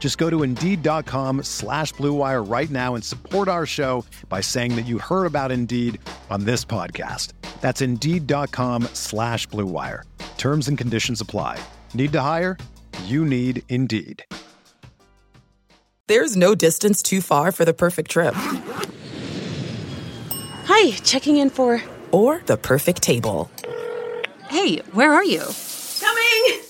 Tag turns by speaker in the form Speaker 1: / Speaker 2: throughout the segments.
Speaker 1: Just go to Indeed.com slash BlueWire right now and support our show by saying that you heard about Indeed on this podcast. That's Indeed.com slash BlueWire. Terms and conditions apply. Need to hire? You need Indeed.
Speaker 2: There's no distance too far for the perfect trip.
Speaker 3: Hi, checking in for...
Speaker 2: Or the perfect table.
Speaker 3: Hey, where are you?
Speaker 4: Coming!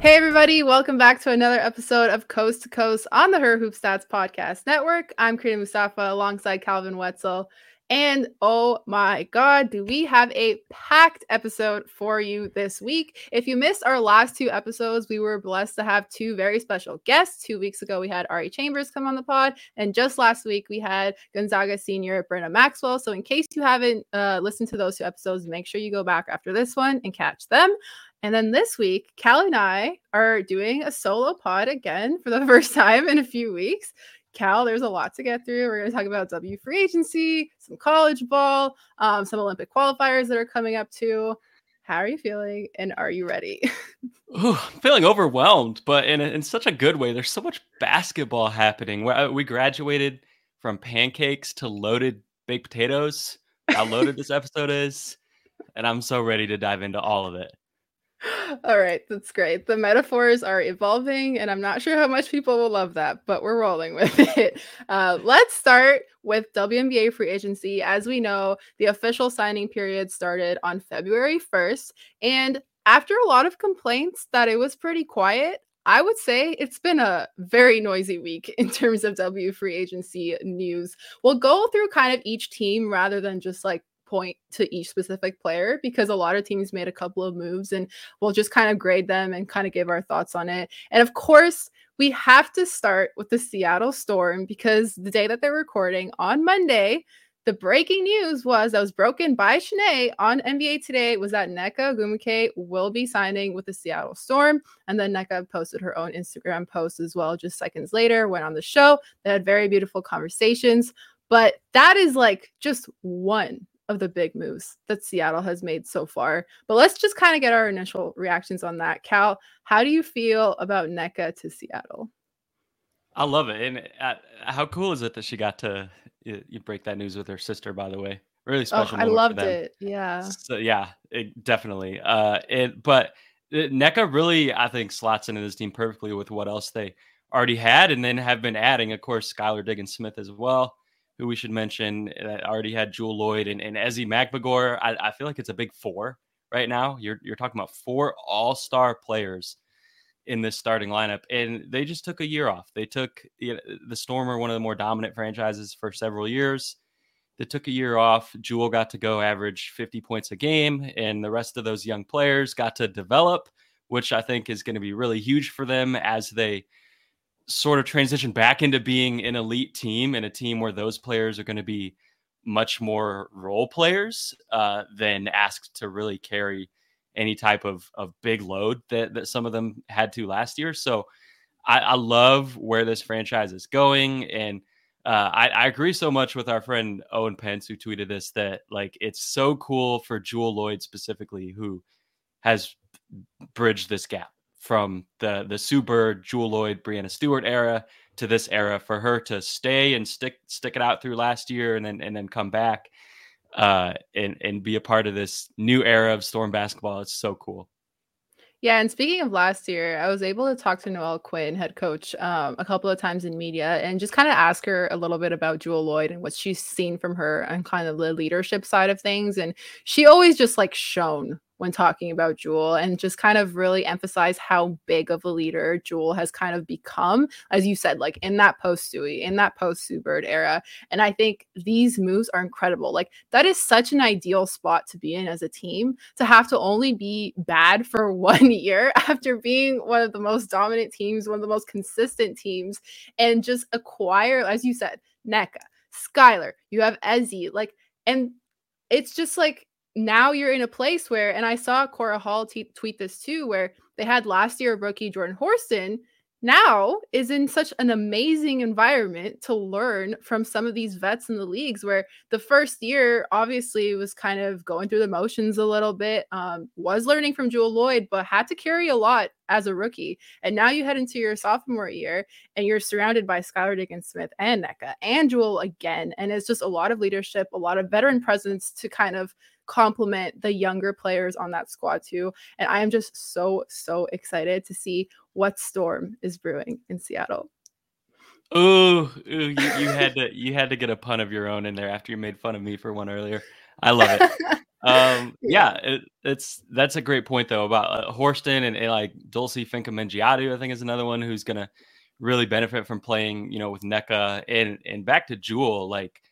Speaker 5: Hey, everybody, welcome back to another episode of Coast to Coast on the Her Hoop Stats Podcast Network. I'm Crina Mustafa alongside Calvin Wetzel. And oh my God, do we have a packed episode for you this week? If you missed our last two episodes, we were blessed to have two very special guests. Two weeks ago, we had Ari Chambers come on the pod. And just last week, we had Gonzaga senior Brynna Maxwell. So, in case you haven't uh, listened to those two episodes, make sure you go back after this one and catch them. And then this week, Cal and I are doing a solo pod again for the first time in a few weeks. Cal, there's a lot to get through. We're going to talk about W free agency, some college ball, um, some Olympic qualifiers that are coming up too. How are you feeling? And are you ready?
Speaker 6: Ooh, I'm feeling overwhelmed, but in, in such a good way. There's so much basketball happening. Uh, we graduated from pancakes to loaded baked potatoes. How loaded this episode is. And I'm so ready to dive into all of it.
Speaker 5: All right, that's great. The metaphors are evolving, and I'm not sure how much people will love that, but we're rolling with it. Uh, let's start with WNBA free agency. As we know, the official signing period started on February 1st, and after a lot of complaints that it was pretty quiet, I would say it's been a very noisy week in terms of W free agency news. We'll go through kind of each team rather than just like point to each specific player because a lot of teams made a couple of moves and we'll just kind of grade them and kind of give our thoughts on it. And of course, we have to start with the Seattle Storm because the day that they're recording on Monday, the breaking news was that was broken by Chiney on NBA Today was that Nneka Ogwumike will be signing with the Seattle Storm. And then Nneka posted her own Instagram post as well just seconds later, went on the show. They had very beautiful conversations. But that is like just one of the big moves that Seattle has made so far. But let's just kind of get our initial reactions on that. Cal, how do you feel about Nneka to Seattle?
Speaker 6: I love it. And uh, how cool is it that she got to you, you, break that news with her sister, by the way? Really oh, special.
Speaker 5: Oh, I loved it. Yeah.
Speaker 6: So, yeah, it, definitely. Uh, it, but uh, really, I think, slots into this team perfectly with what else they already had and then have been adding. Of course, Skylar Diggins Smith as well who we should mention uh, that already had Jewell Loyd and, and Magbegor. I, I feel like it's a big four right now. You're you're talking about four all star players in this starting lineup, and they just took a year off. They took you know, the Storm are one of the more dominant franchises for several years. They took a year off. Jewell got to go average 50 points a game, and the rest of those young players got to develop, which I think is going to be really huge for them as they sort of transition back into being an elite team and a team where those players are going to be much more role players uh, than asked to really carry any type of, of big load that, that some of them had to last year. So I, I love where this franchise is going. And uh, I, I, agree so much with our friend Owen Pence, who tweeted this that like it's so cool for Jewell Loyd specifically, who has bridged this gap from the the Sue Bird, Jewell Loyd, Breanna Stewart era to this era for her to stay and stick stick it out through last year and then and then come back uh, and and be a part of this new era of Storm basketball. It's so cool.
Speaker 5: Yeah, and speaking of last year, I was able to talk to Noelle Quinn, head coach, um, a couple of times in media and just kind of ask her a little bit about Jewell Loyd and what she's seen from her and kind of the leadership side of things. And she always just like shone when talking about Jewell and just kind of really emphasize how big of a leader Jewell has kind of become, as you said, like in that post Stewie, in that post Sue Bird era. And I think these moves are incredible. Like that is such an ideal spot to be in as a team to have to only be bad for one year after being one of the most dominant teams, one of the most consistent teams, and just acquire, as you said, Nneka, Skylar, you have Ezi, like, and it's just like now you're in a place where, and I saw Cora Hall t- tweet this too, where they had last year rookie Jordan Horston now is in such an amazing environment to learn from some of these vets in the leagues where the first year obviously was kind of going through the motions a little bit um, was learning from jewell loyd but had to carry a lot as a rookie. And now you head into your sophomore year and you're surrounded by skylar diggins smith and nneka and jewell again. And it's just a lot of leadership a lot of veteran presence to kind of complement the younger players on that squad too. And I am just so, so excited to see what storm is brewing in Seattle.
Speaker 6: Ooh, ooh you, you had to you had to get a pun of your own in there after you made fun of me for one earlier. I love it. um, yeah, it, it's that's a great point though about uh, Horston and, and like Dulcy Fankam-Mendjiadeu, I think is another one who's gonna really benefit from playing, you know, with Nneka and and back to Jewell, like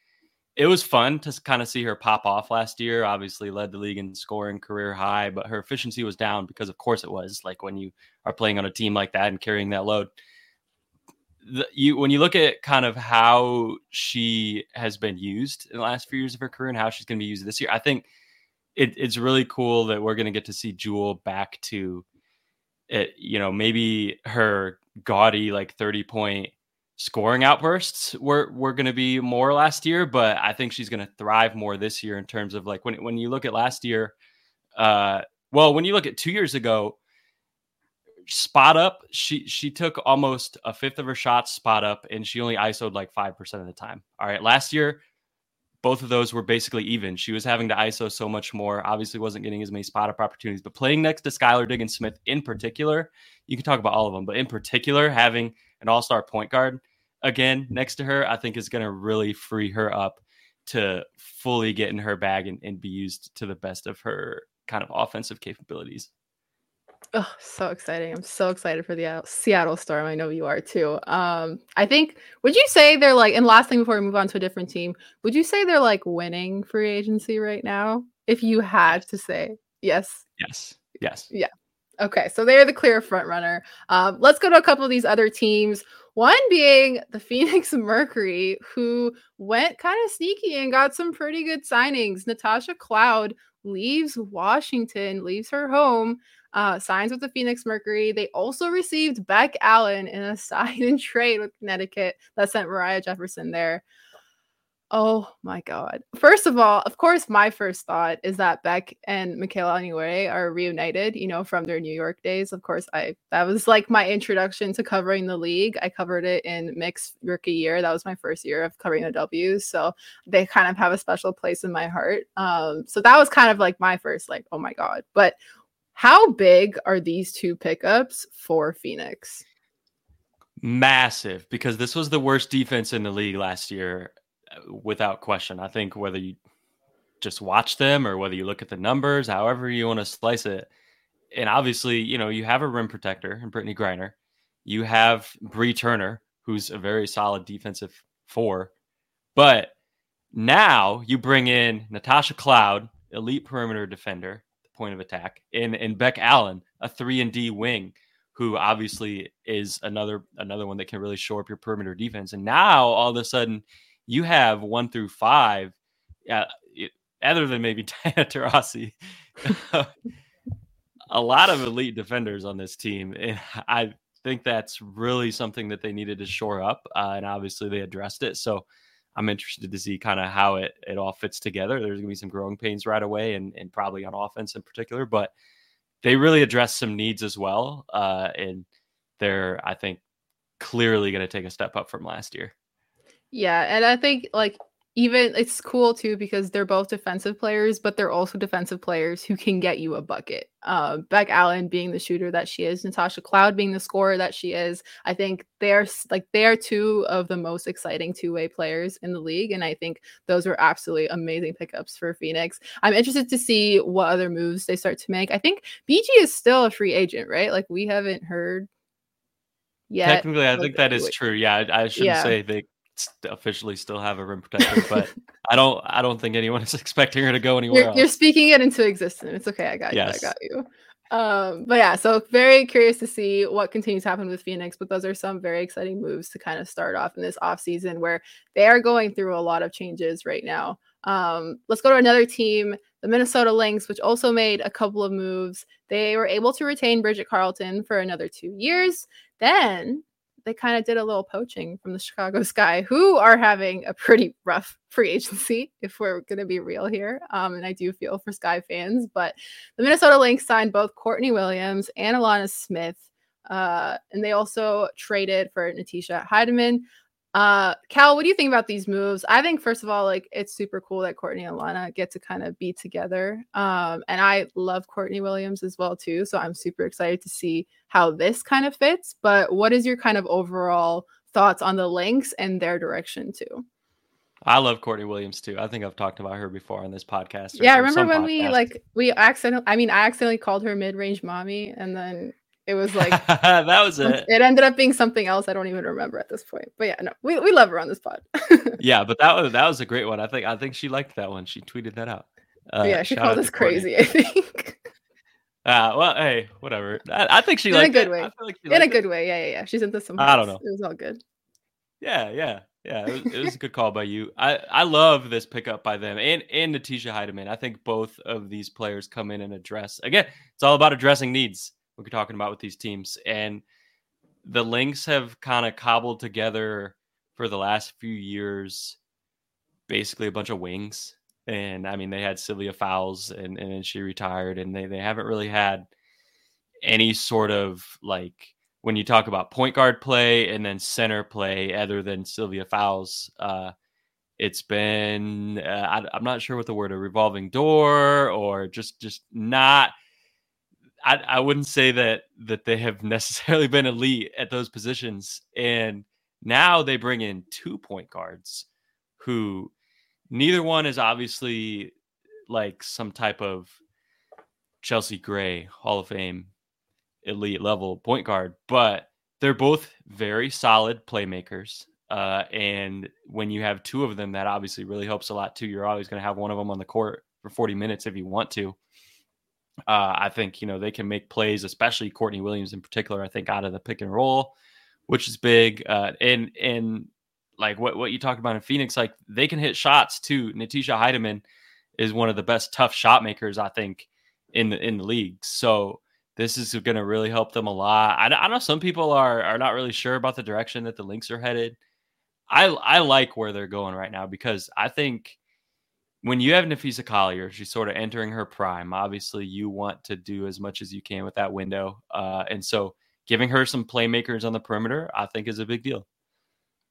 Speaker 6: it was fun to kind of see her pop off last year. Obviously, led the league in scoring career high, but her efficiency was down because, of course, it was like when you are playing on a team like that and carrying that load. The, you when you look at kind of how she has been used in the last few years of her career and how she's going to be used this year, I think it, it's really cool that we're going to get to see Jewell back to it. You know, maybe her gaudy like thirty point scoring outbursts were were going to be more last year, but I think she's going to thrive more this year in terms of like when when you look at last year, uh, well, when you look at two years ago, spot up, she she took almost a fifth of her shots spot up, and she only isoed like five percent of the time. All right, last year. Both of those were basically even. She was having to ISO so much more. Obviously, wasn't getting as many spot up opportunities. But playing next to Skylar Diggins Smith in particular, you can talk about all of them, but in particular, having an all star point guard again next to her, I think is going to really free her up to fully get in her bag and, and be used to the best of her kind of offensive capabilities.
Speaker 5: Oh, so exciting. I'm so excited for the Seattle Storm. I know you are too. Um, I think, would you say they're like, and last thing before we move on to a different team, would you say they're like winning free agency right now? If you had to say yes.
Speaker 6: Yes. Yes.
Speaker 5: Yeah. Okay, so they're the clear front runner. Um, let's go to a couple of these other teams. One being the Phoenix Mercury, who went kind of sneaky and got some pretty good signings. Natasha Cloud leaves Washington, leaves her home, uh, signs with the Phoenix Mercury. They also received Beck Allen in a sign and trade with Connecticut that sent Moriah Jefferson there. Oh my God. First of all, of course, my first thought is that Beck and Michaela Onyenwere are reunited, you know, from their New York days. Of course, I that was like my introduction to covering the league. I covered it in Mick's rookie year. That was my first year of covering the W's. So they kind of have a special place in my heart. Um, so that was kind of like my first, like, oh my God. But how big are these two pickups for Phoenix?
Speaker 6: Massive, because this was the worst defense in the league last year without question. I think whether you just watch them or whether you look at the numbers, however you want to slice it. And obviously, you know, you have a rim protector in Brittney Griner. You have Bree Turner, who's a very solid defensive four. But now you bring in Natasha Cloud, elite perimeter defender, point of attack, and, and Beck Allen, a three and D wing, who obviously is another another one that can really shore up your perimeter defense. And now all of a sudden you have one through five, uh, other than maybe Diana Taurasi, a lot of elite defenders on this team. And I think that's really something that they needed to shore up. Uh, and obviously they addressed it. So I'm interested to see kind of how it, it all fits together. There's going to be some growing pains right away and, and probably on offense in particular. But they really address some needs as well. Uh, and they're, I think, clearly going to take a step up from last year.
Speaker 5: Yeah, and I think like even it's cool too because they're both defensive players, but they're also defensive players who can get you a bucket. Uh, Beck Allen being the shooter that she is, Natasha Cloud being the scorer that she is. I think they're like they are two of the most exciting two way players in the league, and I think those were absolutely amazing pickups for Phoenix. I'm interested to see what other moves they start to make. I think BG is still a free agent, right? Like we haven't heard yet.
Speaker 6: Technically, I think that is true. Yeah, I, I shouldn't yeah. say they officially still have a rim protector, but I don't I don't think anyone is expecting her to go anywhere
Speaker 5: you're, you're, speaking it into existence. It's okay. I got yes. you. I got you. Um, but yeah, so very curious to see what continues to happen with Phoenix, but those are some very exciting moves to kind of start off in this off season where they are going through a lot of changes right now. Um, let's go to another team, the Minnesota Lynx, which also made a couple of moves. They were able to retain Bridget Carleton for another two years. Then they kind of did a little poaching from the Chicago Sky, who are having a pretty rough free agency, if we're going to be real here. Um, and I do feel for Sky fans, but the Minnesota Lynx signed both Courtney Williams and Alanna Smith. Uh, and they also traded for Natisha Hiedeman. Uh, Cal, what do you think about these moves? I think first of all, like it's super cool that Courtney and Lana get to kind of be together. Um, and I love Courtney Williams as well too, so I'm super excited to see how this kind of fits. But what is your kind of overall thoughts on the Lynx and their direction too?
Speaker 6: I love Courtney Williams too. I think I've talked about her before on this podcast.
Speaker 5: Yeah, I remember when podcast. we like we accidentally I mean I accidentally called her mid-range mommy and then it was like
Speaker 6: that was it.
Speaker 5: It ended up being something else. I don't even remember at this point. But yeah, no, we, we love her on this pod.
Speaker 6: yeah, but that was that was a great one. I think I think she liked that one. She tweeted that out.
Speaker 5: Uh, yeah, she called us crazy. I think.
Speaker 6: Uh, well, hey, whatever. I, I think she liked in liked
Speaker 5: a good
Speaker 6: it.
Speaker 5: way. Like in a good it. way. Yeah, yeah, yeah. She's into some.
Speaker 6: I don't know.
Speaker 5: It was all good.
Speaker 6: Yeah, yeah, yeah. It was, it was a good call by you. I I love this pickup by them and and Natisha Hiedeman. I think both of these players come in and address. Again, it's all about addressing needs we're talking about with these teams. And the Lynx have kind of cobbled together for the last few years basically a bunch of wings. And I mean, they had Sylvia Fowles and, and then she retired, and they, they haven't really had any sort of like when you talk about point guard play and then center play, other than Sylvia Fowles, uh, it's been uh, I, am not sure what the word a revolving door or just just not I, I wouldn't say that that they have necessarily been elite at those positions. And now they bring in two point guards who neither one is obviously like some type of Chelsea Gray Hall of Fame elite level point guard, but they're both very solid playmakers. Uh, and when you have two of them, that obviously really helps a lot too. You're always going to have one of them on the court for 40 minutes if you want to. Uh, I think you know they can make plays, especially Courtney Williams in particular. I think out of the pick and roll, which is big. Uh, and and like what what you talked about in Phoenix, like they can hit shots too. Natisha Hiedeman is one of the best tough shot makers I think in the in the league. So this is going to really help them a lot. I, I know some people are are not really sure about the direction that the Lynx are headed. I I like where they're going right now because I think when you have Napheesa Collier, she's sort of entering her prime. Obviously, you want to do as much as you can with that window. Uh, and so giving her some playmakers on the perimeter, I think is a big deal.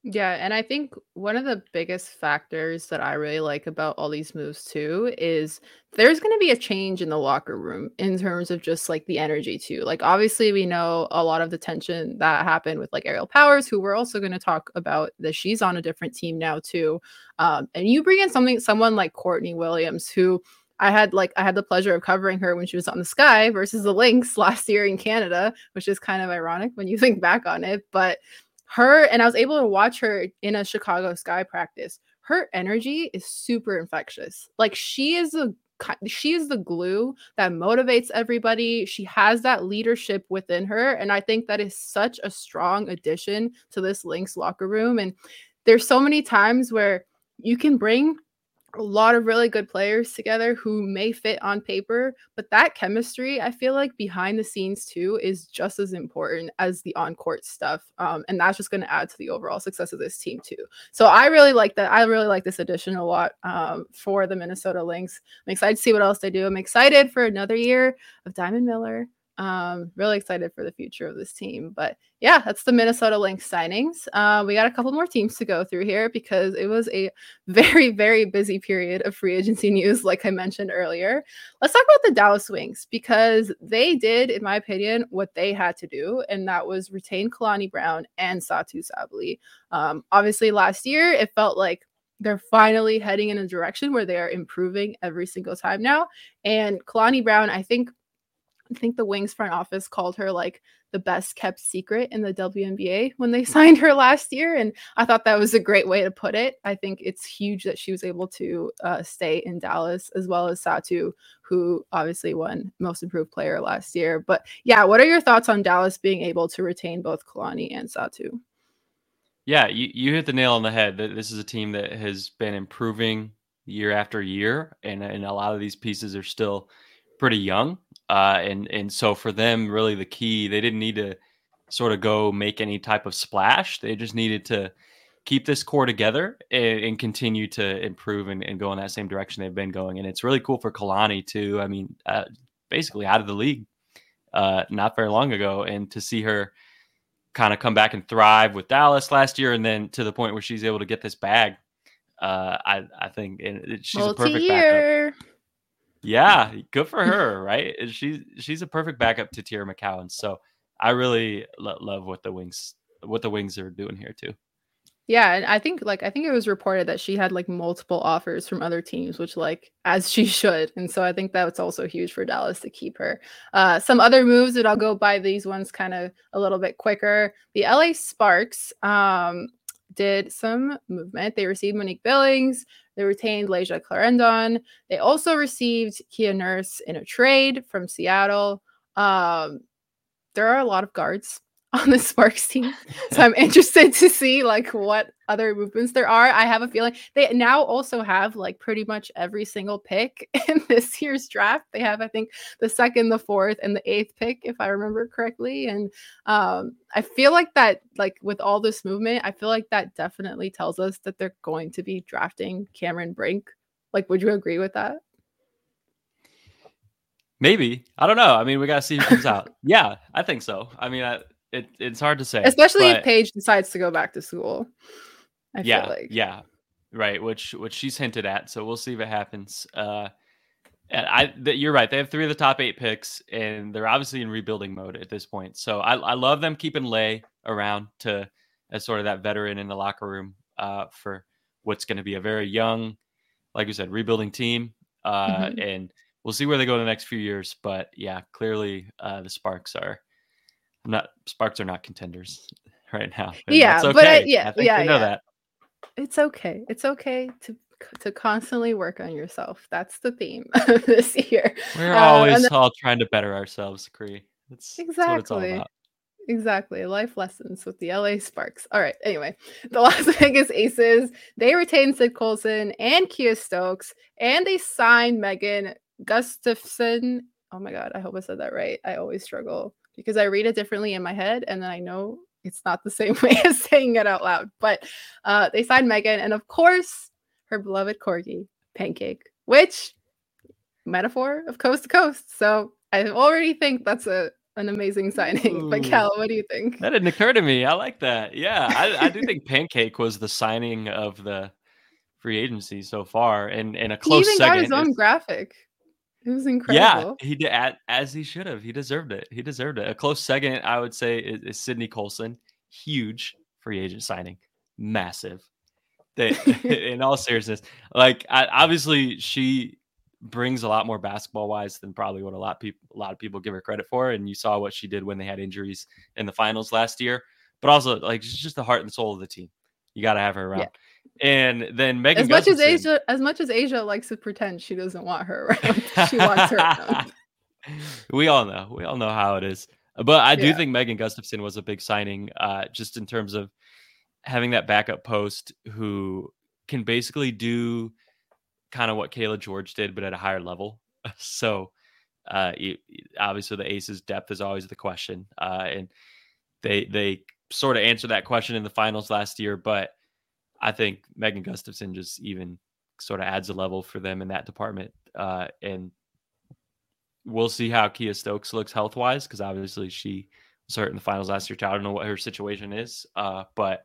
Speaker 5: Yeah, and I think one of the biggest factors that I really like about all these moves too is there's going to be a change in the locker room in terms of just like the energy too. Like obviously we know a lot of the tension that happened with like Aerial Powers who we're also going to talk about that she's on a different team now too. Um, and you bring in something someone like Courtney Williams who I had like I had the pleasure of covering her when she was on the Sky versus the Lynx last year in Canada, which is kind of ironic when you think back on it, but her and I was able to watch her in a Chicago Sky practice. Her energy is super infectious. Like she is a she is the glue that motivates everybody. She has that leadership within her and I think that is such a strong addition to this Lynx locker room and there's so many times where you can bring a lot of really good players together who may fit on paper, but that chemistry, I feel like behind the scenes too, is just as important as the on court stuff. Um, and that's just going to add to the overall success of this team too. So I really like that. I really like this addition a lot um, for the Minnesota Lynx. I'm excited to see what else they do. I'm excited for another year of Diamond Miller. Um, really excited for the future of this team. But yeah, that's the Minnesota Lynx signings. Uh, we got a couple more teams to go through here because it was a very, very busy period of free agency news, like I mentioned earlier. Let's talk about the Dallas Wings because they did, in my opinion, what they had to do, and that was retain Kalani Brown and Satou Sabally. Um, obviously, last year it felt like they're finally heading in a direction where they are improving every single time now. And Kalani Brown, I think I think the Wings front office called her like the best kept secret in the WNBA when they signed her last year. And I thought that was a great way to put it. I think it's huge that she was able to uh, stay in Dallas as well as Satou, who obviously won most improved player last year. But yeah, what are your thoughts on Dallas being able to retain both Kalani and Satou?
Speaker 6: Yeah, you, you hit the nail on the head. This is a team that has been improving year after year, and, and a lot of these pieces are still pretty young. Uh, and and so for them, really the key, they didn't need to sort of go make any type of splash. They just needed to keep this core together and, and continue to improve and, and, go in that same direction they've been going. And it's really cool for Kalani too. I mean, uh, basically out of the league uh, not very long ago, and to see her kind of come back and thrive with Dallas last year, and then to the point where she's able to get this bag. Uh, I I think and she's Multi-year. a perfect backup. Yeah, good for her, right? She's she's a perfect backup to Teaira McCowan. So I really lo- love what the wings what the wings are doing here too.
Speaker 5: Yeah, and I think like I think it was reported that she had like multiple offers from other teams, which like as she should. And so I think that's also huge for Dallas to keep her. Uh some other moves that I'll go by these ones kind of a little bit quicker. The LA Sparks um did some movement. They received Monique Billings, they retained Layshia Clarendon. They also received Kia Nurse in a trade from Seattle. Um, there are a lot of guards on the Sparks team. So I'm interested to see like what other movements there are. I have a feeling they now also have like pretty much every single pick in this year's draft. They have, I think, the second, the fourth, and the eighth pick, if I remember correctly. And um, I feel like that, like with all this movement, I feel like that definitely tells us that they're going to be drafting Cameron Brink. Like, would you agree with that?
Speaker 6: Maybe. I don't know. I mean, we got to see who comes out. Yeah, I think so. I mean, I, it, it's hard to say,
Speaker 5: especially but, if Paige decides to go back to school.
Speaker 6: I yeah, like. yeah, right. Which which she's hinted at, so we'll see if it happens. Uh, and I, th- you're right. They have three of the top eight picks, and they're obviously in rebuilding mode at this point. So I, I love them keeping Lay around to as sort of that veteran in the locker room uh, for what's going to be a very young, like you said, rebuilding team. Uh, mm-hmm. And we'll see where they go in the next few years. But yeah, clearly uh, the Sparks are not Sparks are not contenders right now.
Speaker 5: yeah, okay. but I, yeah, I yeah, know yeah. that. It's okay. It's okay to to constantly work on yourself. That's the theme of this year.
Speaker 6: We're uh, always then, all trying to better ourselves, Cree. That's
Speaker 5: exactly. That's exactly. Life lessons with the LA Sparks. All right. Anyway, the Las Vegas Aces, they retained Sid Colson and Kiah Stokes, and they signed Megan Gustafson. Oh my God. I hope I said that right. I always struggle because I read it differently in my head and then I know it's not the same way as saying it out loud. But uh, they signed Megan and of course her beloved corgi, Pancake, which metaphor of coast to coast. So I already think that's a an amazing signing. Ooh, but Cal, what do you think?
Speaker 6: That didn't occur to me. I like that. Yeah, I, I do think Pancake was the signing of the free agency so far, and in a close he even second.
Speaker 5: got his own graphic. It was incredible.
Speaker 6: Yeah, he did as he should have. He deserved it. He deserved it. A close second, I would say, is, is Sydney Colson. Huge free agent signing, massive. That, in all seriousness, like I, obviously she brings a lot more basketball wise than probably what a lot of people a lot of people give her credit for. And you saw what she did when they had injuries in the finals last year. But also, like she's just the heart and soul of the team. You got to have her around. Yeah. And then Megan
Speaker 5: as much as A'ja as much as A'ja likes to pretend she doesn't want her around, she wants her around.
Speaker 6: We all know. We all know how it is. But I do yeah. think Megan Gustafson was a big signing, uh, just in terms of having that backup post who can basically do kind of what Cayla George did, but at a higher level. So uh, you, obviously the Aces depth is always the question, uh, and they they sort of answered that question in the finals last year. But I think Megan Gustafson just even sort of adds a level for them in that department, uh, and we'll see how Kiah Stokes looks health wise because obviously she was hurt in the finals last year. Too. I don't know what her situation is, uh, but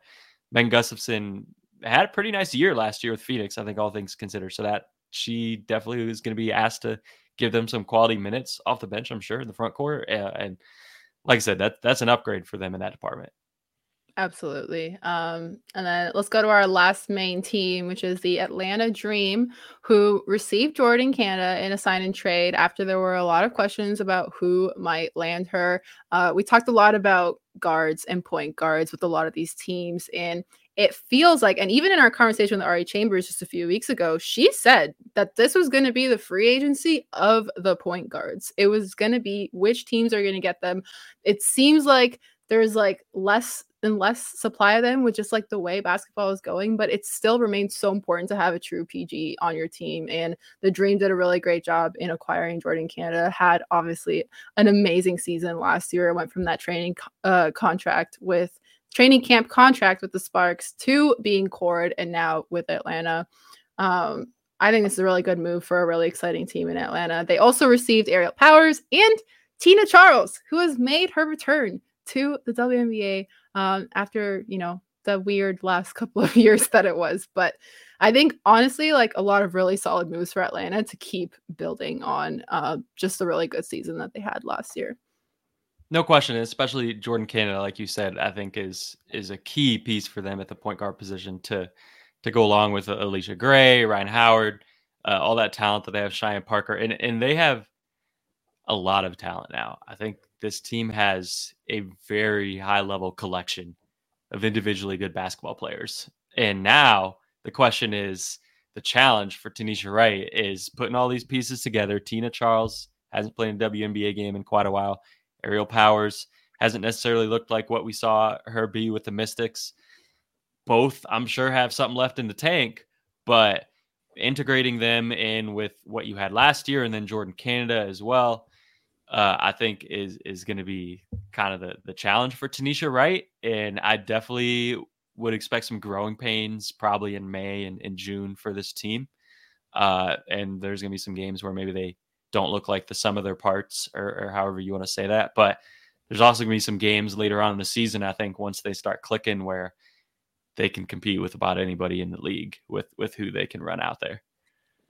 Speaker 6: Megan Gustafson had a pretty nice year last year with Phoenix. I think all things considered, so that she definitely is going to be asked to give them some quality minutes off the bench. I'm sure in the front court, and like I said, that that's an upgrade for them in that department.
Speaker 5: Absolutely. Um, and then let's go to our last main team, which is the Atlanta Dream, who received Jordan Canada in a sign and trade after there were a lot of questions about who might land her. Uh, we talked a lot about guards and point guards with a lot of these teams, and it feels like, and even in our conversation with Ari Chambers just a few weeks ago, she said that this was going to be the free agency of the point guards. It was going to be which teams are going to get them. It seems like there's like less and less supply of them with just like the way basketball is going, but it still remains so important to have a true PG on your team. And the Dream did a really great job in acquiring Jordan Canada, had obviously an amazing season last year. Went from that training uh, contract with training camp contract with the Sparks to being cored and now with Atlanta. Um, I think this is a really good move for a really exciting team in Atlanta. They also received Aerial Powers and Tina Charles, who has made her return to the WNBA um, after, you know, the weird last couple of years that it was. But I think honestly, like a lot of really solid moves for Atlanta to keep building on uh, just the really good season that they had last year.
Speaker 6: No question, especially Jordan Canada, like you said, I think is is a key piece for them at the point guard position to to go along with Allisha Gray, Rhyne Howard, uh, all that talent that they have, Cheyenne Parker, and and they have a lot of talent now. I think this team has a very high level collection of individually good basketball players, and now the question is the challenge for Tanisha Wright is putting all these pieces together. Tina Charles hasn't played a WNBA game in quite a while. Aerial Powers hasn't necessarily looked like what we saw her be with the Mystics. Both, I'm sure, have something left in the tank, but integrating them in with what you had last year and then Jordan Canada as well, uh, I think is is going to be kind of the the challenge for Tanisha Wright. And I definitely would expect some growing pains probably in May and in June for this team. Uh, and there's going to be some games where maybe they don't look like the sum of their parts, or, or however you want to say that. But there's also going to be some games later on in the season. I think once they start clicking, where they can compete with about anybody in the league with with who they can run out there.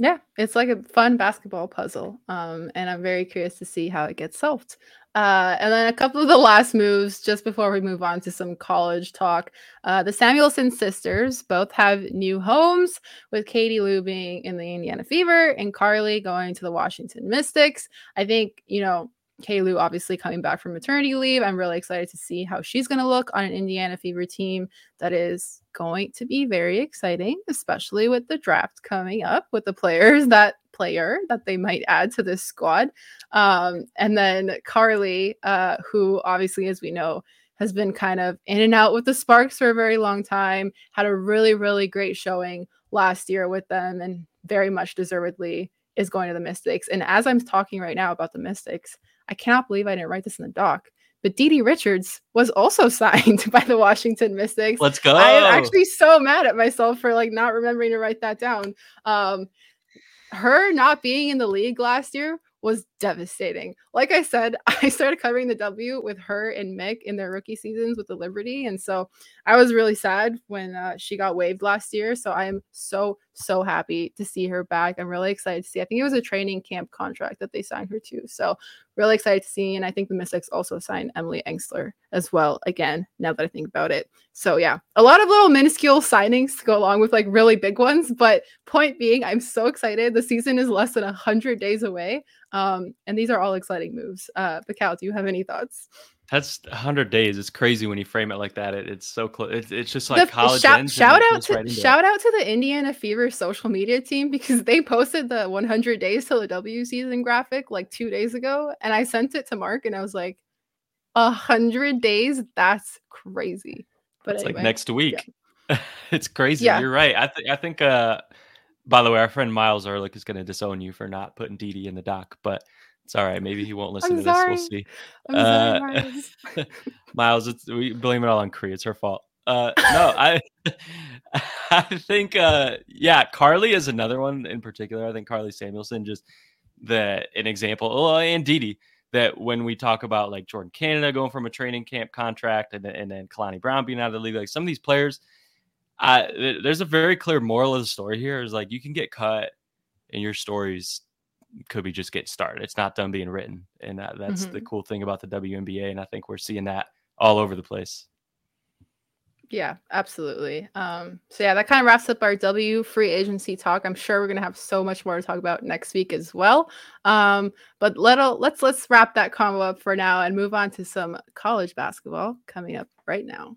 Speaker 5: Yeah, it's like a fun basketball puzzle. Um, and I'm very curious to see how it gets solved. Uh, and then a couple of the last moves just before we move on to some college talk. Uh, the Samuelson sisters both have new homes, with Katie Lou being in the Indiana Fever and Karlie going to the Washington Mystics. I think, you know, Kalu obviously coming back from maternity leave. I'm really excited to see how she's going to look on an Indiana Fever team that is going to be very exciting, especially with the draft coming up with the players that player that they might add to this squad. Um, and then Karlie, uh, who obviously, as we know, has been kind of in and out with the Sparks for a very long time, had a really, really great showing last year with them and very much deservedly is going to the Mystics. And as I'm talking right now about the Mystics, I cannot believe I didn't write this in the doc. But DiDi Richards was also signed by the Washington Mystics.
Speaker 6: Let's go.
Speaker 5: I am actually so mad at myself for like not remembering to write that down. Um, her not being in the league last year was devastating. Like I said, I started covering the W with her and Mick in their rookie seasons with the Liberty. And so I was really sad when uh, she got waived last year. So I am so, so happy to see her back. I'm really excited to see. I think it was a training camp contract that they signed her to. So really excited to see. And I think the Mystics also signed Emily Engstler as well. Again, now that I think about it. So yeah, a lot of little minuscule signings to go along with like really big ones. But point being, I'm so excited. The season is less than hundred days away. Um, and these are all exciting moves. Uh, but Cal, do you have any thoughts?
Speaker 6: That's 100 days. It's crazy when you frame it like that. It, it's so close. It's, it's just like
Speaker 5: the,
Speaker 6: college.
Speaker 5: Shout, shout out to right shout out to the Indiana Fever social media team because they posted the 100 days till the W season graphic like two days ago, and I sent it to Mark, and I was like, "A hundred days? That's crazy."
Speaker 6: But it's anyway, like next week. Yeah. it's crazy. Yeah. You're right. I think I think uh by the way, our friend Miles Ehrlich is going to disown you for not putting Didi in the doc, but it's all right. Maybe he won't listen to
Speaker 5: sorry.
Speaker 6: this. We'll see.
Speaker 5: I'm
Speaker 6: Uh,
Speaker 5: sorry, Miles.
Speaker 6: Miles, it's, we blame it all on Cree. It's her fault. Uh, no, I, I think, uh, yeah, Karlie is another one in particular. I think Karlie Samuelson just the an example, oh, and Didi that when we talk about like Jordan Canada going from a training camp contract and then, and then Kalani Brown being out of the league, like some of these players, th- there's a very clear moral of the story here is like you can get cut and your stories could be just getting started. It's not done being written. And that, that's the
Speaker 5: Mhm.
Speaker 6: cool thing about the WNBA. And I think we're seeing that all over the place.
Speaker 5: Yeah, absolutely. Um, so yeah, that kind of wraps up our W free agency talk. I'm sure we're gonna have so much more to talk about next week as well. Um, but let let's let's wrap that combo up for now and move on to some college basketball coming up right now.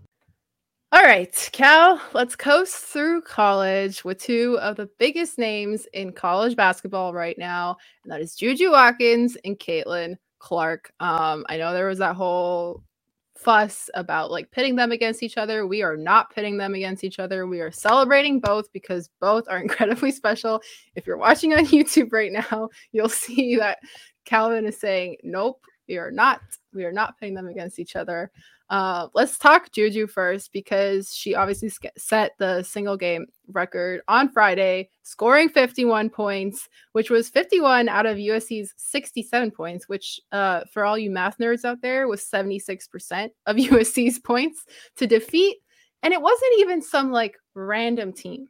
Speaker 5: All right, Cal, let's coast through college with two of the biggest names in college basketball right now, and that is Juju Watkins and Caitlin Clark. Um, I know there was that whole fuss about like pitting them against each other. We are not pitting them against each other. We are celebrating both because both are incredibly special. If you're watching on YouTube right now, you'll see that Calvin is saying, Nope, we are not. We are not pitting them against each other. Uh, let's talk Juju first because she obviously sk- set the single game record on Friday, scoring 51 points, which was 51 out of USC's 67 points, which, uh, for all you math nerds out there, was 76% of USC's points to defeat. And it wasn't even some like random team.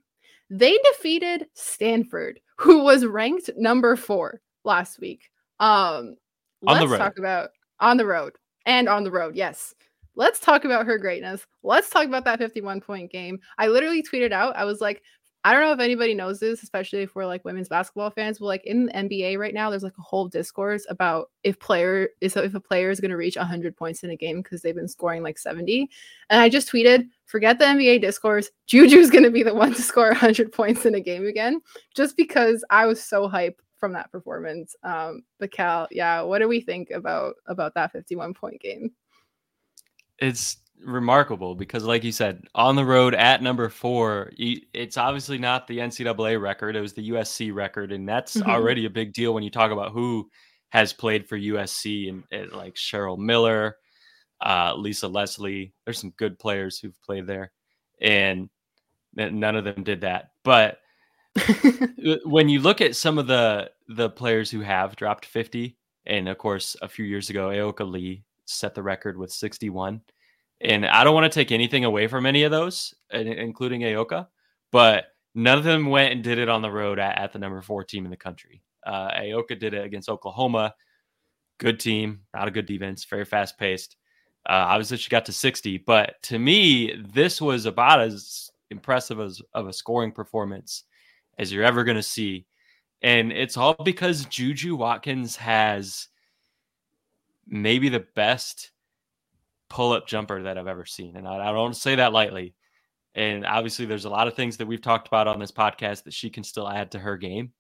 Speaker 5: They defeated Stanford, who was ranked number four last week. Um,
Speaker 6: On the
Speaker 5: let's
Speaker 6: road.
Speaker 5: talk about on the road and on the road. Yes. Let's talk about her greatness. Let's talk about that 51 point game. I literally tweeted out, I was like, I don't know if anybody knows this, especially if we're like women's basketball fans, but like in the NBA right now, there's like a whole discourse about if player is if a player is going to reach 100 points in a game because they've been scoring like 70. And I just tweeted, forget the NBA discourse. Juju's going to be the one to score 100 points in a game again, just because I was so hype from that performance. Um, but Cal, yeah, what do we think about about that 51 point game?
Speaker 6: It's remarkable because, like you said, on the road at number four, it's obviously not the NCAA record. It was the USC record, and that's
Speaker 5: Mhm.
Speaker 6: already a big deal when you talk about who has played for USC and, and like Cheryl Miller, uh, Lisa Leslie. There's some good players who've played there, and none of them did that. But when you look at some of the the players who have dropped 50, and of course, a few years ago, Ayoka Lee set the record with 61. And I don't want to take anything away from any of those, including Ayoka, but none of them went and did it on the road at, at the number four team in the country. Uh, Ayoka did it against Oklahoma. Good team, not a good defense, very fast paced. Uh, obviously, she got to 60, but to me, this was about as impressive as of a scoring performance as you're ever going to see. And it's all because Juju Watkins has maybe the best pull up jumper that I've ever seen. And I, I don't say that lightly. And obviously, there's a lot of things that we've talked about on this podcast that she can still add to her game.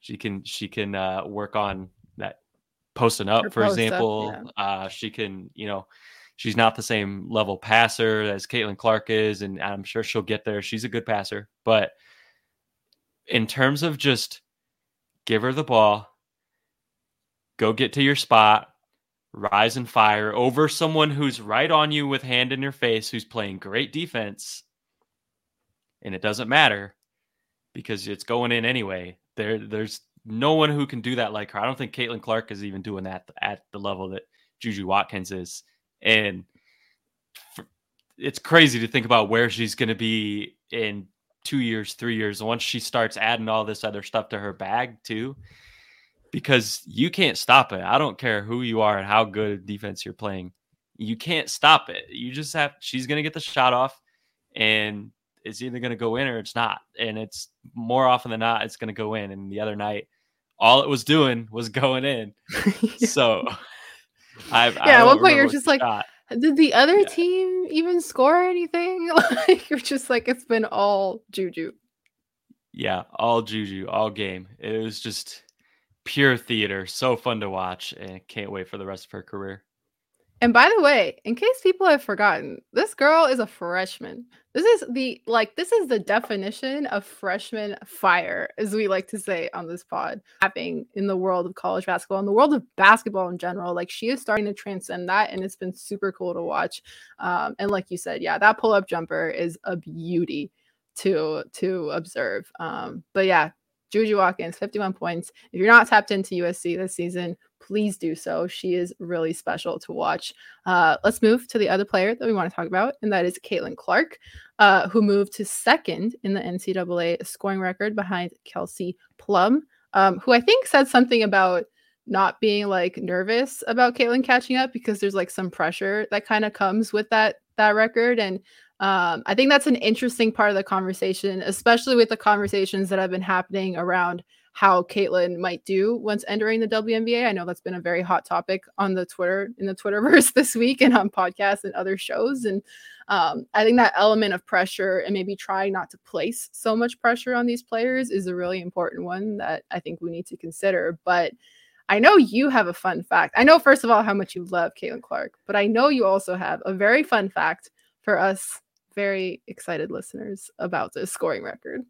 Speaker 6: She can she can uh, work on that posting up, her for example. Up, yeah. uh, she can, you know, she's not the same level passer as Caitlin Clark is, and I'm sure she'll get there. She's a good passer, but in terms of just give her the ball, go get to your spot, rise and fire over someone who's right on you with hand in your face, who's playing great defense, and it doesn't matter because it's going in anyway. There, there's no one who can do that like her. I don't think Caitlin Clark is even doing that at the level that Juju Watkins is, and for, it's crazy to think about where she's going to be in two years, three years, once she starts adding all this other stuff to her bag too, because you can't stop it. I don't care who you are and how good a defense you're playing. You can't stop it. You just have, she's going to get the shot off and it's either going to go in or it's not. And it's more often than not, it's going to go in. And the other night, all it was doing was going in. so,
Speaker 5: I've, yeah, I at one point you're just like, shot. Did the other yeah. team even score anything? like you're just like it's been all juju.
Speaker 6: Yeah, all juju, all game. It was just pure theater. So fun to watch, and can't wait for the rest of her career.
Speaker 5: And by the way, in case people have forgotten, this girl is a freshman. This is the like this is the definition of freshman fire, as we like to say on this pod, happening in the world of college basketball and the world of basketball in general. Like she is starting to transcend that, and it's been super cool to watch. Um, and like you said, yeah, that pull up jumper is a beauty to to observe. Um, but yeah, Juju Watkins, 51 points. If you're not tapped into USC this season, please do so. She is really special to watch. Uh, let's move to the other player that we want to talk about, and that is Caitlin Clark, uh, who moved to second in the NCAA scoring record behind Kelsey Plum, um, who I think said something about not being like nervous about Caitlin catching up because there's like some pressure that kind of comes with that that record and um, I think that's an interesting part of the conversation, especially with the conversations that have been happening around how Caitlin might do once entering the WNBA. I know that's been a very hot topic on the Twitter in the Twitterverse this week and on podcasts and other shows. And um, I think that element of pressure and maybe trying not to place so much pressure on these players is a really important one that I think we need to consider. But I know you have a fun fact. I know, first of all, how much you love Caitlin Clark, but I know you also have a very fun fact for us very excited listeners about this scoring record.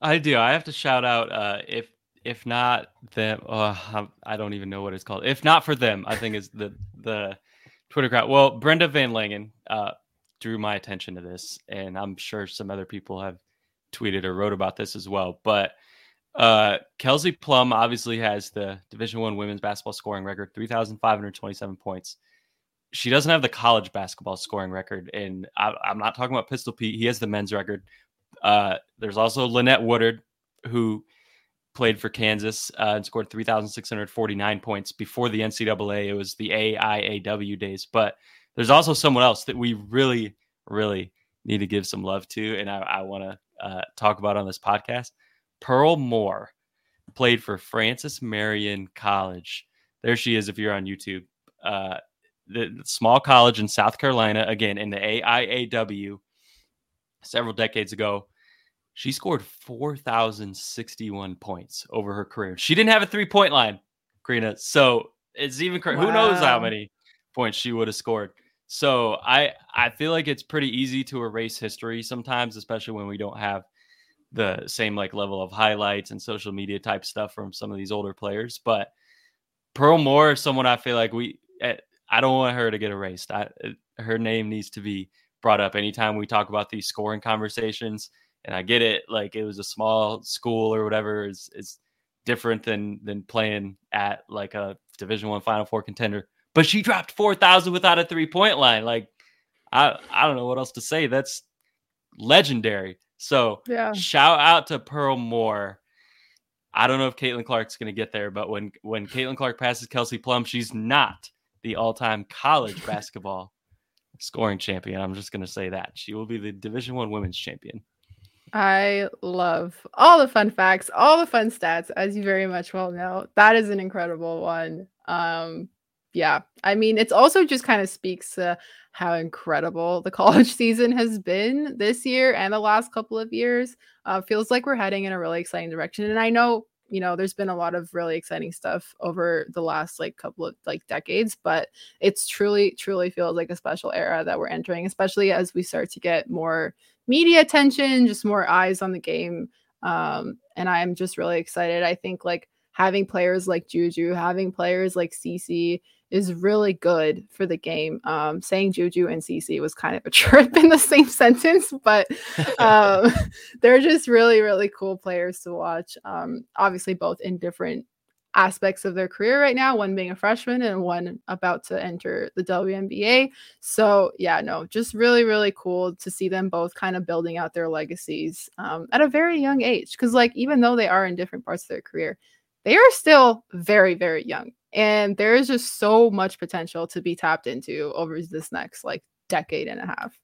Speaker 6: I do. I have to shout out uh, if if not them. Oh, I don't even know what it's called. If not for them, I think is the the Twitter crowd. Well, Brenda VanLengen uh, drew my attention to this, and I'm sure some other people have tweeted or wrote about this as well. But uh, Kelsey Plum obviously has the Division One women's basketball scoring record, 3,527 points she doesn't have the college basketball scoring record, and I, am not talking about Pistol Pete. He has the men's record. Uh, there's also Lynette Woodard, who played for Kansas uh, and scored 3,649 points before the NCAA. It was the AIAW days, but there's also someone else that we really, really need to give some love to, and I, I want to uh, talk about on this podcast. Pearl Moore played for Francis Marion College. There she is. If you're on YouTube. Uh, the small college in South Carolina, again in the AIAW, several decades ago. She scored 4,061 points over her career. She didn't have a three point line, Crina. So it's even wow. who knows how many points she would have scored. So I I feel like it's pretty easy to erase history sometimes, especially when we don't have the same like level of highlights and social media type stuff from some of these older players. But Pearl Moore is someone I feel like we at I don't want her to get erased. I, her name needs to be brought up anytime we talk about these scoring conversations. And I get it, like it was a small school or whatever is is different than than playing at like a Division One Final Four contender. But she dropped four thousand without a three point line. Like I I don't know what else to say. That's legendary. So yeah. shout out to Pearl Moore. I don't know if Caitlin Clark's going to get there, but when when Caitlin Clark passes Kelsey Plum, she's not the all-time college basketball scoring champion. I'm just going to say that she will be the Division One women's champion.
Speaker 5: I love all the fun facts, all the fun stats, as you very much well know. That is an incredible one. Um, yeah, I mean, it's also just kind of speaks to how incredible the college season has been this year and the last couple of years. Uh, feels like we're heading in a really exciting direction. And I know, you know, there's been a lot of really exciting stuff over the last like couple of like decades, but it's truly, truly feels like a special era that we're entering, especially as we start to get more media attention, just more eyes on the game. Um, and I'm just really excited. I think like having players like Juju, having players like CC is really good for the game. Um, saying Juju and CC was kind of a trip in the same sentence, but um, they're just really, really cool players to watch. Um, obviously, both in different aspects of their career right now, one being a freshman and one about to enter the WNBA. So, yeah, no, just really, really cool to see them both kind of building out their legacies um, at a very young age. Because, like, even though they are in different parts of their career, they are still very, very young. And there is just so much potential to be tapped into over this next like decade and a half.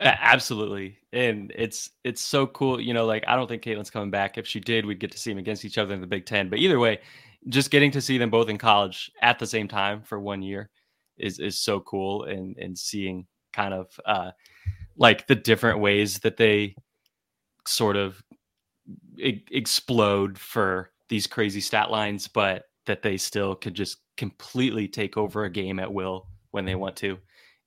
Speaker 6: Absolutely. And it's it's so cool. You know, like I don't think Caitlin's coming back. If she did, we'd get to see them against each other in the Big Ten. But either way, just getting to see them both in college at the same time for one year is is so cool and and seeing kind of uh like the different ways that they sort of e- explode for these crazy stat lines, but that they still could just completely take over a game at will when they mm-hmm. want to.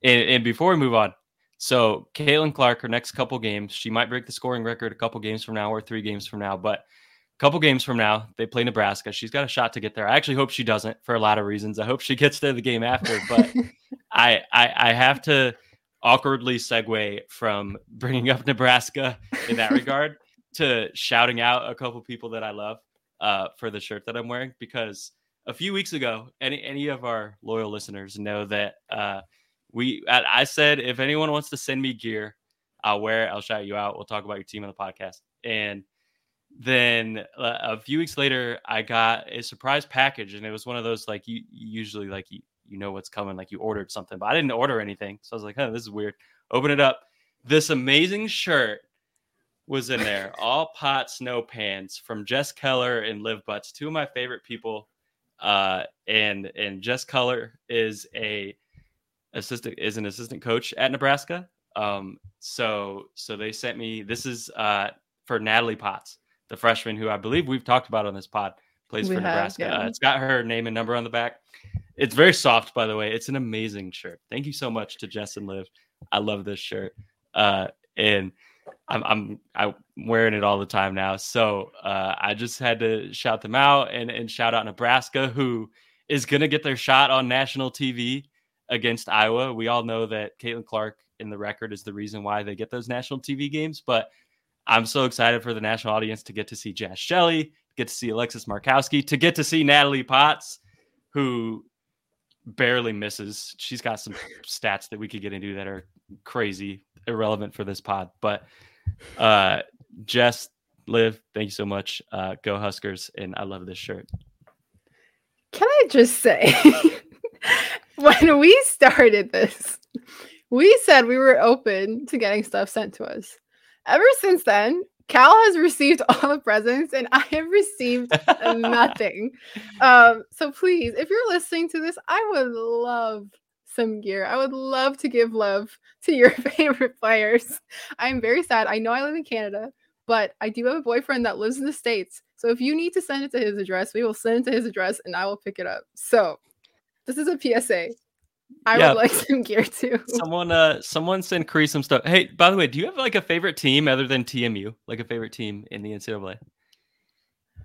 Speaker 6: And, and before we move on, so Caitlin Clark, her next couple games, she might break the scoring record a couple games from now or three games from now, but a couple games from now, they play Nebraska. She's got a shot to get there. I actually hope she doesn't for a lot of reasons. I hope she gets there the game after, but I, I I have to awkwardly segue from bringing up Nebraska in that regard to shouting out a couple people that I love uh, for the shirt that I'm wearing because a few weeks ago, any any of our loyal listeners know that uh, we I, I said if anyone wants to send me gear, I'll wear it. I'll shout you out. We'll talk about your team on the podcast. And then uh, a few weeks later, I got a surprise package, and it was one of those like you usually like you you know what's coming, like you ordered something, but I didn't order anything, so I was like, oh, this is weird. Open it up. This amazing shirt was in there. All pots, no pans from Jess Keller and Liv Butts, two of my favorite people. Uh, and and Jess Keller is a assistant is an assistant coach at Nebraska. Um, so so they sent me this is uh for Natalie Potts, the freshman who I believe we've talked about on this pod, plays we for have, Nebraska. Yeah. Uh, it's got her name and number on the back. It's very soft, by the way. It's an amazing shirt. Thank you so much to Jess and Liv. I love this shirt. Uh, and I'm I'm I'm wearing it all the time now. So uh, I just had to shout them out and and shout out Nebraska, who is gonna get their shot on national TV against Iowa. We all know that Caitlin Clark in the record is the reason why they get those national TV games, but I'm so excited for the national audience to get to see Jaz Shelley, get to see Alexis Markowski, to get to see Natalie Potts, who barely misses. She's got some stats that we could get into that are crazy irrelevant for this pod. But uh Jess, Liv, thank you so much. Uh go Huskers, and I love this shirt.
Speaker 5: Can I just say when we started this, we said we were open to getting stuff sent to us. Ever since then, Cal has received all the presents and I have received nothing. Um, so please, if you're listening to this, I would love some gear. I would love to give love to your favorite players. I'm very sad. I know I live in Canada, but I do have a boyfriend that lives in the States. So if you need to send it to his address, we will send it to his address and I will pick it up. So this is a PSA. I yeah. would like some gear too.
Speaker 6: Someone uh someone send Cree some stuff. Hey, by the way, do you have like a favorite team other than TMU? Like a favorite team in the NCAA?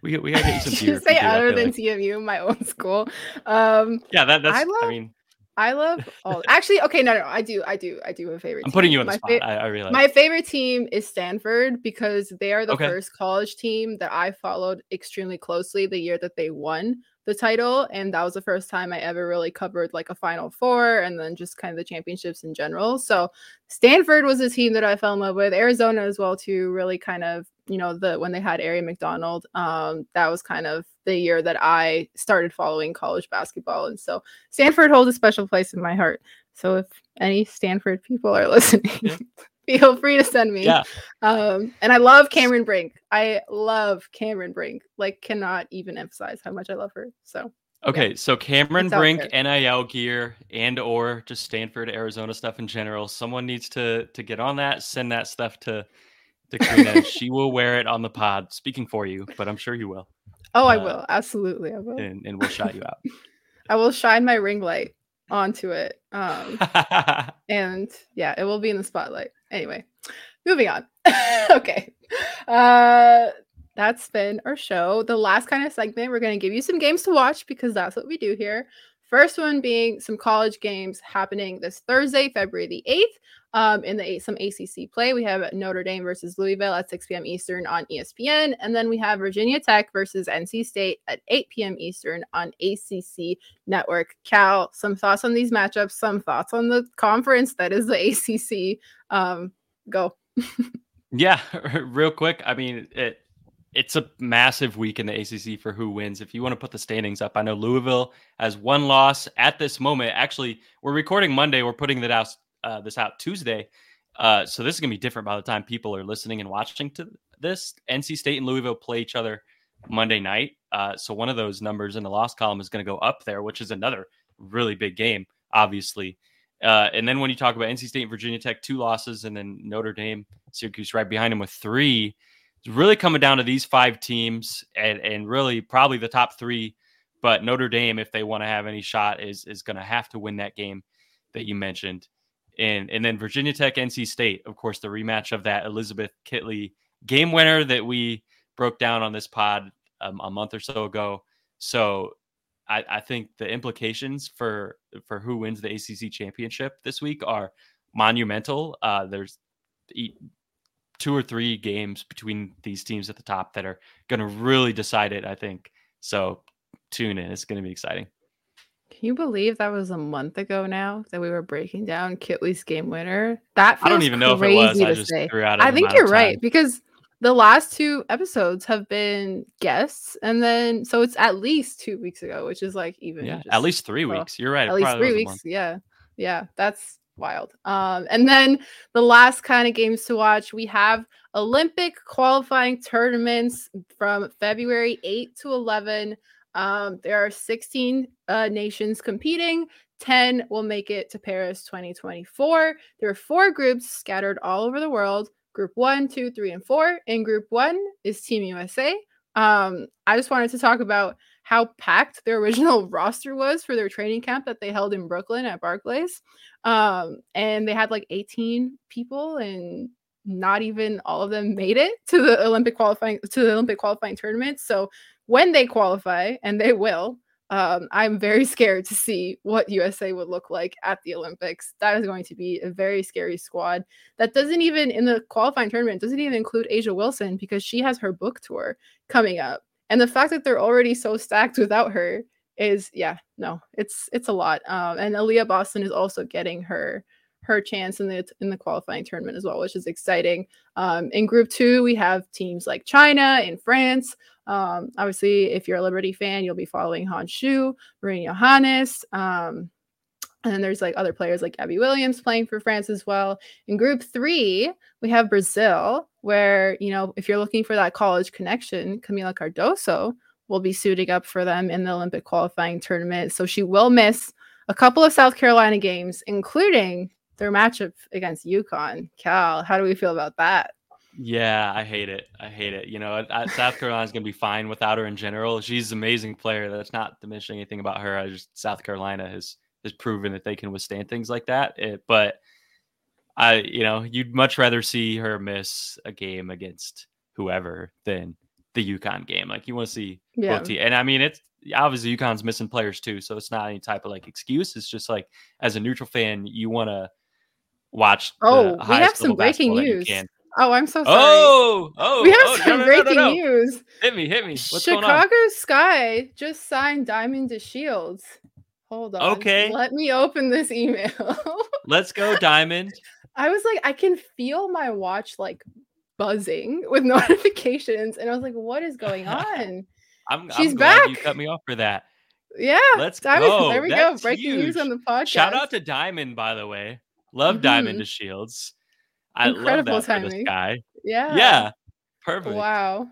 Speaker 6: We we gotta get you some gear.
Speaker 5: say other than like. TMU, my own school. Um
Speaker 6: Yeah, that that's I, love, I mean
Speaker 5: I love all. Actually, okay, no, no, I do, I do, I do have a favorite.
Speaker 6: I'm putting you on the my spot. Fa- I, I realize
Speaker 5: my favorite team is Stanford because they are the okay. first college team that I followed extremely closely the year that they won the title and that was the first time i ever really covered like a final four and then just kind of the championships in general so stanford was a team that i fell in love with arizona as well too really kind of you know the when they had Aari McDonald um that was kind of the year that i started following college basketball and so stanford holds a special place in my heart so if any stanford people are listening feel free to send me.
Speaker 6: Yeah.
Speaker 5: Um, and I love Cameron Brink. I love Cameron Brink. Like, cannot even emphasize how much I love her. So
Speaker 6: Okay, so Cameron
Speaker 5: It's
Speaker 6: Brink. NIL gear and or just Stanford, Arizona stuff in general. Someone needs to to get on that. Send that stuff to to she will wear it on the pod. Speaking for you, but I'm sure you will,
Speaker 5: Oh, I
Speaker 6: Uh,
Speaker 5: will. Absolutely. I will.
Speaker 6: and, and we'll shout you out.
Speaker 5: I will shine my ring light onto it. Um, and yeah, it will be in the spotlight. Anyway, moving on. okay. Uh that's been our show. The last kind of segment, we're going to give you some games to watch because that's what we do here. First one being some college games happening this Thursday, February the 8th. Um, in the some ACC play, we have Notre Dame versus Louisville at 6 p.m. Eastern on ESPN, and then we have Virginia Tech versus NC State at 8 p.m. Eastern on ACC Network. Cal, some thoughts on these matchups, some thoughts on the conference that is the ACC. Um, go.
Speaker 6: Yeah, real quick. I mean, it it's a massive week in the ACC for who wins. If you want to put the standings up, I know Louisville has one loss at this moment. Actually, we're recording Monday. We're putting that out uh, this out Tuesday. Uh, so this is gonna be different by the time people are listening and watching to this. NC State and Louisville play each other Monday night. Uh, so one of those numbers in the loss column is going to go up there, which is another really big game, obviously. Uh, and then when you talk about NC State and Virginia Tech, two losses, and then Notre Dame, Syracuse right behind them with three. It's really coming down to these five teams, and and really probably the top three. But Notre Dame, if they want to have any shot, is is going to have to win that game that you mentioned, and and then Virginia Tech, NC State, of course, the rematch of that Elizabeth Kitley game winner that we broke down on this pod um, a month or so ago. So I, I think the implications for for who wins the ACC championship this week are monumental. Uh, there's two or three games between these teams at the top that are going to really decide it. I think so. Tune in; it's going to be exciting.
Speaker 5: Can you believe that was a month ago now that we were breaking down Kitley's game winner? That feels
Speaker 6: I don't even know if it was. I just
Speaker 5: say.
Speaker 6: threw out.
Speaker 5: I think you're right because the last two episodes have been guests, and then so it's at least two weeks ago, which is like even
Speaker 6: Yeah,
Speaker 5: just-
Speaker 6: at least three
Speaker 5: well,
Speaker 6: weeks. You're right.
Speaker 5: At least three weeks. Yeah, yeah, that's wild. Um, and then the last kind of games to watch, we have Olympic qualifying tournaments from February 8 to 11. Um, there are 16 uh, nations competing. 10 will make it to Paris 2024. There are four groups scattered all over the world. Group one, two, three, and four. In group one is Team USA. Um, I just wanted to talk about how packed their original roster was for their training camp that they held in Brooklyn at Barclays. Um, and they had like 18 people, and not even all of them made it to the Olympic qualifying to the Olympic qualifying tournament. So when they qualify, and they will, um, I'm very scared to see what USA would look like at the Olympics. That is going to be a very scary squad. That doesn't even in the qualifying tournament doesn't even include A'ja Wilson because she has her book tour coming up. And the fact that they're already so stacked without her is yeah, no, it's it's a lot. Um, and Aaliyah Boston is also getting her her chance in the in the qualifying tournament as well, which is exciting. Um, in Group Two, we have teams like China and France. Um, obviously, if you're a Liberty fan, you'll be following Han Xu, Marine Johannes. Um, and then there's like other players like Gabby Williams playing for France as well. In group three, we have Brazil, where, you know, if you're looking for that college connection, Kamilla Cardoso will be suiting up for them in the Olympic qualifying tournament. So she will miss a couple of South Carolina games, including their matchup against UConn. Cal, how do we feel about that?
Speaker 6: Yeah, I hate it. I hate it. You know, South Carolina's gonna be fine without her in general. She's an amazing player. That's not diminishing anything about her. I just South Carolina has has proven that they can withstand things like that. It, but I, you know, you'd much rather see her miss a game against whoever than the UConn game. Like you want to see
Speaker 5: Yeah.
Speaker 6: both teams. And I mean, it's obviously UConn's missing players too, so it's not any type of like excuse. It's just like as a neutral fan, you want to watch.
Speaker 5: Oh,
Speaker 6: the
Speaker 5: we have some breaking
Speaker 6: basketball that you
Speaker 5: news. Oh, I'm so sorry.
Speaker 6: Oh, oh,
Speaker 5: we oh, have
Speaker 6: oh,
Speaker 5: some
Speaker 6: no, no, no,
Speaker 5: breaking
Speaker 6: no.
Speaker 5: news.
Speaker 6: Hit me, hit me. What's going
Speaker 5: Chicago
Speaker 6: on?
Speaker 5: Sky just signed Diamond DeShields. Hold on.
Speaker 6: Okay.
Speaker 5: Let me open this email.
Speaker 6: Let's go, Diamond.
Speaker 5: I was like, I can feel my watch like buzzing with notifications. And I was like, what is going on?
Speaker 6: I'm,
Speaker 5: She's
Speaker 6: I'm glad you cut me off for that.
Speaker 5: Yeah.
Speaker 6: Let's
Speaker 5: Diamond,
Speaker 6: go.
Speaker 5: There we go.
Speaker 6: That's
Speaker 5: Breaking news on the podcast.
Speaker 6: Shout out to Diamond, by the way. Love Diamond
Speaker 5: Mhm.
Speaker 6: DeShields. I
Speaker 5: Incredible
Speaker 6: love that for this
Speaker 5: timing.
Speaker 6: guy.
Speaker 5: Yeah.
Speaker 6: Yeah. Perfect.
Speaker 5: Wow.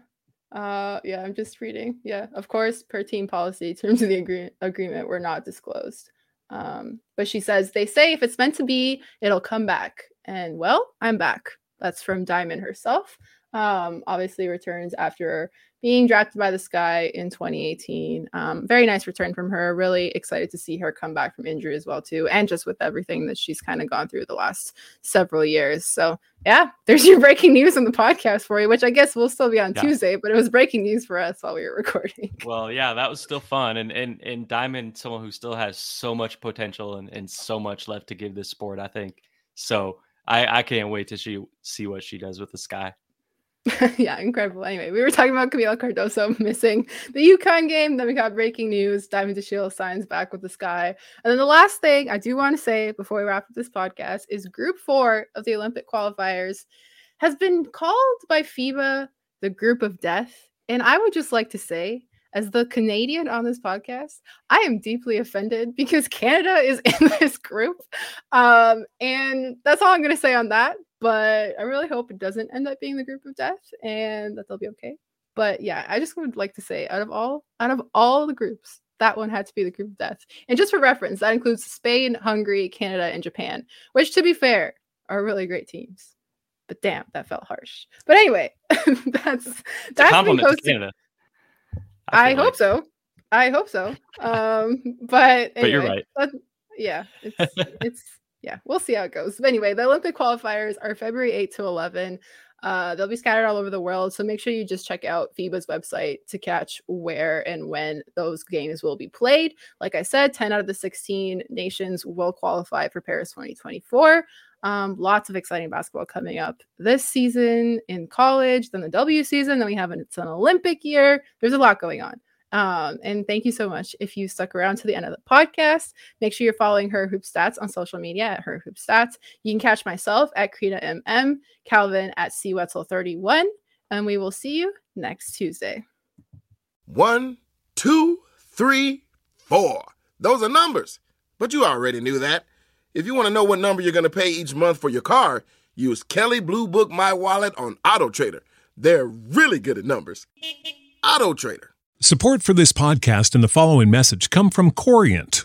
Speaker 5: Uh, yeah, I'm just reading. Yeah, of course, per team policy, terms of the agree- agreement were not disclosed. Um, but she says they say if it's meant to be, it'll come back. And well, I'm back. That's from Diamond herself. Um, obviously returns after being drafted by the Sky in 2018. Um, very nice return from her. Really excited to see her come back from injury as well too, and just with everything that she's kind of gone through the last several years. So yeah, there's your breaking news on the podcast for you, which I guess will still be on
Speaker 6: Yeah.
Speaker 5: Tuesday, but it was breaking news for us while we were recording.
Speaker 6: Well, yeah, that was still fun. And and and Diamond, someone who still has so much potential and, and so much left to give this sport, I think. So I, I can't wait to see see what she does with the sky.
Speaker 5: yeah, incredible. Anyway, we were talking about Kamilla Cardoso missing the UConn game. Then we got breaking news: Diamond DeShields signs back with the Sky. And then the last thing I do want to say before we wrap up this podcast is Group Four of the Olympic qualifiers has been called by FIBA the Group of Death. And I would just like to say, as the Canadian on this podcast, I am deeply offended because Canada is in this group. Um, and that's all I'm going to say on that. But I really hope it doesn't end up being the group of death and that they'll be okay. But yeah, I just would like to say out of all out of all the groups, that one had to be the group of death. And just for reference, that includes Spain, Hungary, Canada, and Japan, which to be fair, are really great teams. But damn, that felt harsh. But anyway, that's
Speaker 6: It's
Speaker 5: that's been posted. I,
Speaker 6: feel
Speaker 5: hope
Speaker 6: like.
Speaker 5: so. I hope so. Um, but
Speaker 6: But you're right.
Speaker 5: yeah, it's it's yeah, we'll see how it goes. But anyway, the Olympic qualifiers are February 8 to 11. Uh, they'll be scattered all over the world, so make sure you just check out FIBA's website to catch where and when those games will be played. Like I said, 10 out of the 16 nations will qualify for Paris 2024. Um, lots of exciting basketball coming up this season in college, then the W season, then we have an, it's an Olympic year. There's a lot going on. Um, and thank you so much if you stuck around to the end of the podcast. Make sure you're following her hoop stats on social media at her hoop stats. You can catch myself at Krita MM, Calvin at CWetzel31, and we will see you next Tuesday.
Speaker 7: One, two, three, four. Those are numbers. But you already knew that. If you want to know what number you're going to pay each month for your car, use Kelley Blue Book My Wallet on Auto Trader. They're really good at numbers. Auto Trader.
Speaker 8: Support for this podcast and the following message come from Corient.